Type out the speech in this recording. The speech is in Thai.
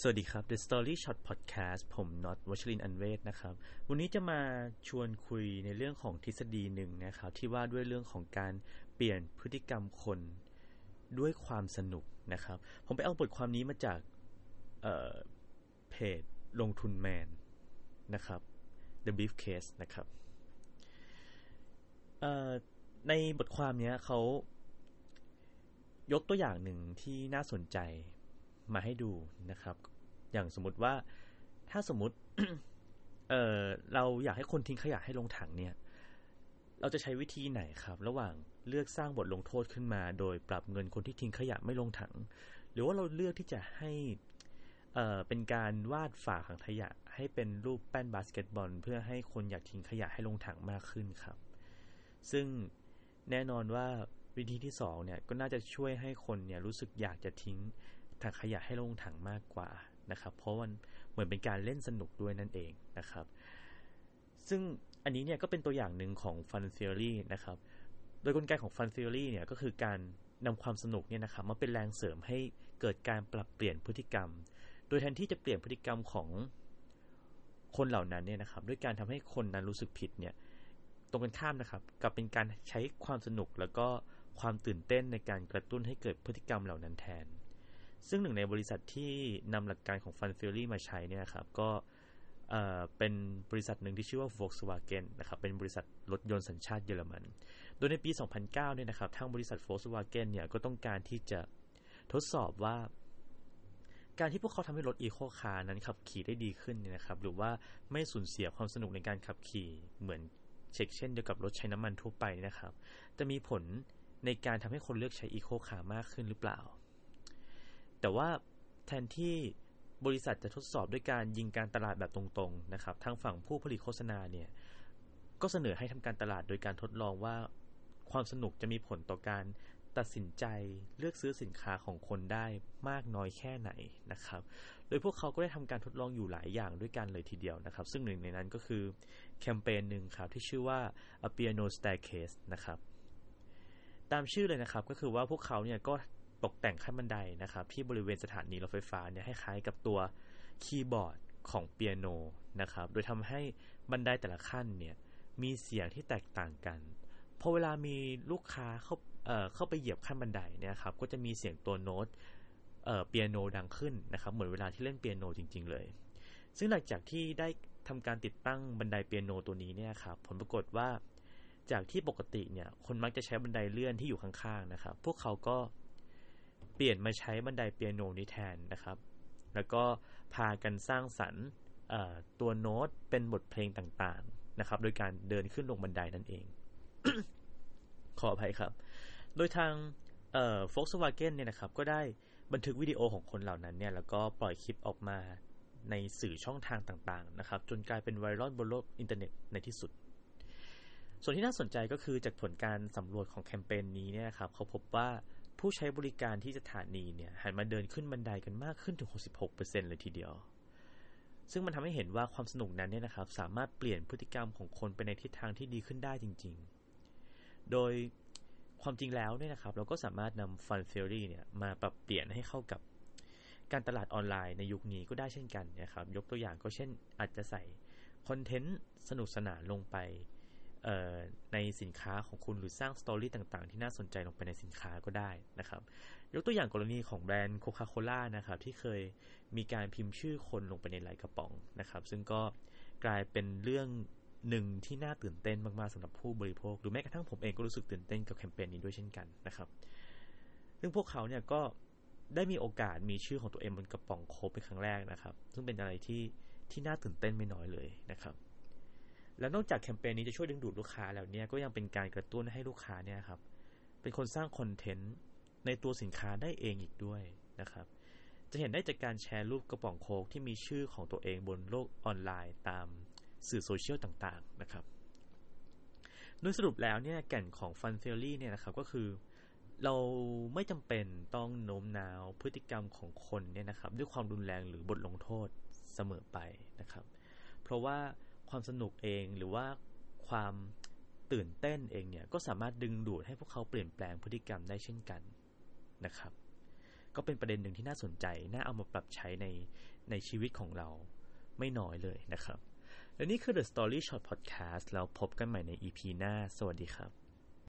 สวัสดีครับ The Story Shot Podcast ผมน็อตวัชรินอันเวศนะครับ วันนี้จะมาชวนคุยในเรื่องของทฤษฎีหนึ่งนะครับ ที่ว่าด้วยเรื่องของการเปลี่ยนพฤติกรรมคนด้วยความสนุกนะครับ ผมไปเอาบทความนี้มาจากเเพจลงทุนแมนนะครับ The Beef Case นะครับในบทความนี้เขายกตัวอย่างหนึ่งที่น่าสนใจ มาให้ดูนะครับ อย่างสมมติว่าถ้าสมมติเออเราอยากให้คนทิ้งขยะให้ลงถังเนี่ย เราจะใช้วิธีไหนครับ ระหว่างเลือกสร้างบทลงโทษขึ้นมา โดยปรับเงินคนที่ทิ้งขยะไม่ลงถัง หรือว่าเราเลือกที่จะให้เอ่อเป็นการวาดฝาถังขยะ ให้เป็นรูปแป้นบาสเกตบอล เพื่อให้คนอยากทิ้งขยะให้ลงถังมากขึ้นครับ ซึ่งแน่นอนว่าวิธีที่สองเนี่ยก็น่าจะช่วยให้คนเนี่ยรู้สึกอยากจะทิ้ง ถังขยะให้ลงถังมากกว่านะครับ เพราะมันเหมือนเป็นการเล่นสนุกด้วยนั่นเองนะครับ ซึ่งอันนี้เนี่ยก็เป็นตัวอย่างหนึ่งของ Fun Theory นะครับ โดยกลไกของ Fun Theory เนี่ยก็คือการนำความสนุกเนี่ยนะครับมาเป็นแรงเสริมให้เกิดการปรับเปลี่ยนพฤติกรรม โดยแทนที่จะเปลี่ยนพฤติกรรมของคนเหล่านั้นเนี่ยนะครับ ด้วยการทำให้คนนั้นรู้สึกผิดเนี่ยตรงกันข้ามนะครับกับเป็นการใช้ความสนุกแล้วก็ความตื่นเต้นในการกระตุ้นให้เกิดพฤติกรรมเหล่านั้นแทน ซึ่งหนึ่งในบริษัทที่นำหลักการของ Fun Theory มาใช้เนี่ยครับก็เป็นบริษัทหนึ่งที่ชื่อว่า Volkswagen นะครับ เป็นบริษัทรถยนต์สัญชาติเยอรมัน โดยในปี 2009 เนี่ยนะครับ ทางบริษัท Volkswagen เนี่ยก็ต้องการที่จะทดสอบว่า การที่พวกเขาทำให้รถอีโคคาร์นั้นขับขี่ได้ดีขึ้นเนี่ยนะครับ หรือว่าไม่สูญเสียความสนุกในการขับขี่เหมือนเช็คเช่นเดียวกับรถใช้น้ำมันทั่วไปนะครับ จะมีผลในการทำให้คนเลือกใช้อีโคคาร์มากขึ้นหรือเปล่า แต่ว่าแทนที่บริษัทจะทดสอบด้วยการยิงการตลาดแบบตรงๆนะครับ ทางฝั่งผู้ผลิตโฆษณาเนี่ย ก็เสนอให้ทำการตลาดโดยการทดลองว่าความสนุกจะมีผลต่อการตัดสินใจเลือกซื้อสินค้าของคนได้มากน้อยแค่ไหนนะครับ โดยพวกเขาก็ได้ทำการทดลองอยู่หลายอย่างด้วยกันเลยทีเดียวนะครับ ซึ่งหนึ่งในนั้นก็คือแคมเปญหนึ่งครับที่ชื่อว่า a piano staircase นะครับ ตามชื่อเลยนะครับก็คือว่าพวกเขาเนี่ยก็ ตกแต่งขั้นบันไดนะครับที่บริเวณสถานีรถไฟฟ้าเนี่ยให้คล้ายกับตัวคีย์บอร์ดของเปียโนนะครับ โดยทำให้บันไดแต่ละขั้นเนี่ยมีเสียงที่แตกต่างกันพอเวลามีลูกค้าเข้าเอ่อเข้าไปเหยียบขั้นบันไดเนี่ยครับก็จะมีเสียงตัวโน้ตเอ่อเปียโนดังขึ้นนะครับเหมือนเวลาที่เล่นเปียโนจริง ๆ เลย ซึ่งหลังจากที่ได้ทำการติดตั้งบันไดเปียโนตัวนี้เนี่ยครับผลปรากฏว่าจากที่ปกติเนี่ยคนมักจะใช้บันไดเลื่อนที่อยู่ข้างๆนะครับ พวกเขาก็ ปลี่ยนมาใช้บันไดเปียโนนี้แทนนะครับ แล้วก็พากันสร้างสรรค์ตัวโน้ตเป็นบทเพลงต่างๆนะครับ โดยการเดินขึ้นลงบันไดนั่นเอง ขออภัยครับ โดยทางเอ่อ Volkswagen เนี่ยนะครับ ก็ได้บันทึกวิดีโอของคนเหล่านั้นเนี่ย แล้วก็ปล่อยคลิปออกมาในสื่อช่องทางต่างๆนะครับ จนกลายเป็นไวรัลบนโลกอินเทอร์เน็ตในที่สุด ส่วนที่น่าสนใจก็คือจากผลการสำรวจของแคมเปญนี้เนี่ยครับ เขาพบว่า ผู้ใช้บริการที่สถานีเนี่ยหันมาเดินขึ้นบันไดกันมากขึ้นถึง 66%เลยทีเดียว ซึ่งมันทำให้เห็นว่าความสนุกนั้นเนี่ยนะครับ สามารถเปลี่ยนพฤติกรรมของคนไปในทิศทางที่ดีขึ้นได้จริง ๆ โดยความจริงแล้วเนี่ยนะครับ เราก็สามารถนำ Fun Theory เนี่ยมาปรับเปลี่ยนให้เข้ากับการตลาดออนไลน์ในยุคนี้ก็ได้เช่นกันนะครับ ยกตัวอย่างก็เช่นอาจจะใส่คอนเทนต์สนุกสนานลงไป ในสินค้าของคุณหรือสร้างสตอรี่ต่างๆ ที่น่าสนใจลงไปในสินค้าก็ได้นะครับ ยกตัวอย่างกรณีของแบรนด์โคคาโคล่านะครับที่เคยมีการพิมพ์ชื่อคนลงไปในหลกระป๋องนะครับ ซึ่งก็กลายเป็นเรื่องหนึ่งที่น่าตื่นเต้นมากๆสำหรับผู้บริโภค หรือแม้กระทั่งผมเองก็รู้สึกตื่นเต้นกับแคมเปญนี้ด้วยเช่นกันนะครับ ซึ่งพวกเขาเนี่ยก็ได้มีโอกาสมีชื่อของตัวเองบนกระป๋องโคเป็นครั้งแรกนะครับ ซึ่งเป็นอะไรที่ที่น่าตื่นเต้นไม่น้อยเลยนะครับ แล้วนอกจากแคมเปญนี้จะช่วยดึงดูดลูกค้าแล้วเนี่ยก็ยังเป็นการกระตุ้นให้ลูกค้าเนี่ยครับเป็นคนสร้างคอนเทนต์ในตัวสินค้าได้เองอีกด้วยนะครับ จะเห็นได้จากการแชร์รูปกระป๋องโค้กที่มีชื่อของตัวเองบนโลกออนไลน์ตามสื่อโซเชียลต่างๆนะครับโดยสรุปแล้วเนี่ยแก่นของ Fun Theory เนี่ยนะครับก็คือ เราไม่จำเป็นต้องโน้มน้าวพฤติกรรมของคนเนี่ยนะครับ ด้วยความรุนแรงหรือบทลงโทษเสมอไปนะครับ เพราะว่า ความสนุกเองหรือว่าความตื่นเต้นเองเนี่ยก็สามารถดึงดูดให้พวกเขาเปลี่ยนแปลงพฤติกรรมได้เช่นกันนะครับ ก็เป็นประเด็นหนึ่งที่น่าสนใจ น่าเอามาปรับใช้ในในชีวิตของเราไม่น้อยเลยนะครับ และนี่คือ The Story Short Podcast แล้วพบกันใหม่ใน EP หน้า สวัสดีครับ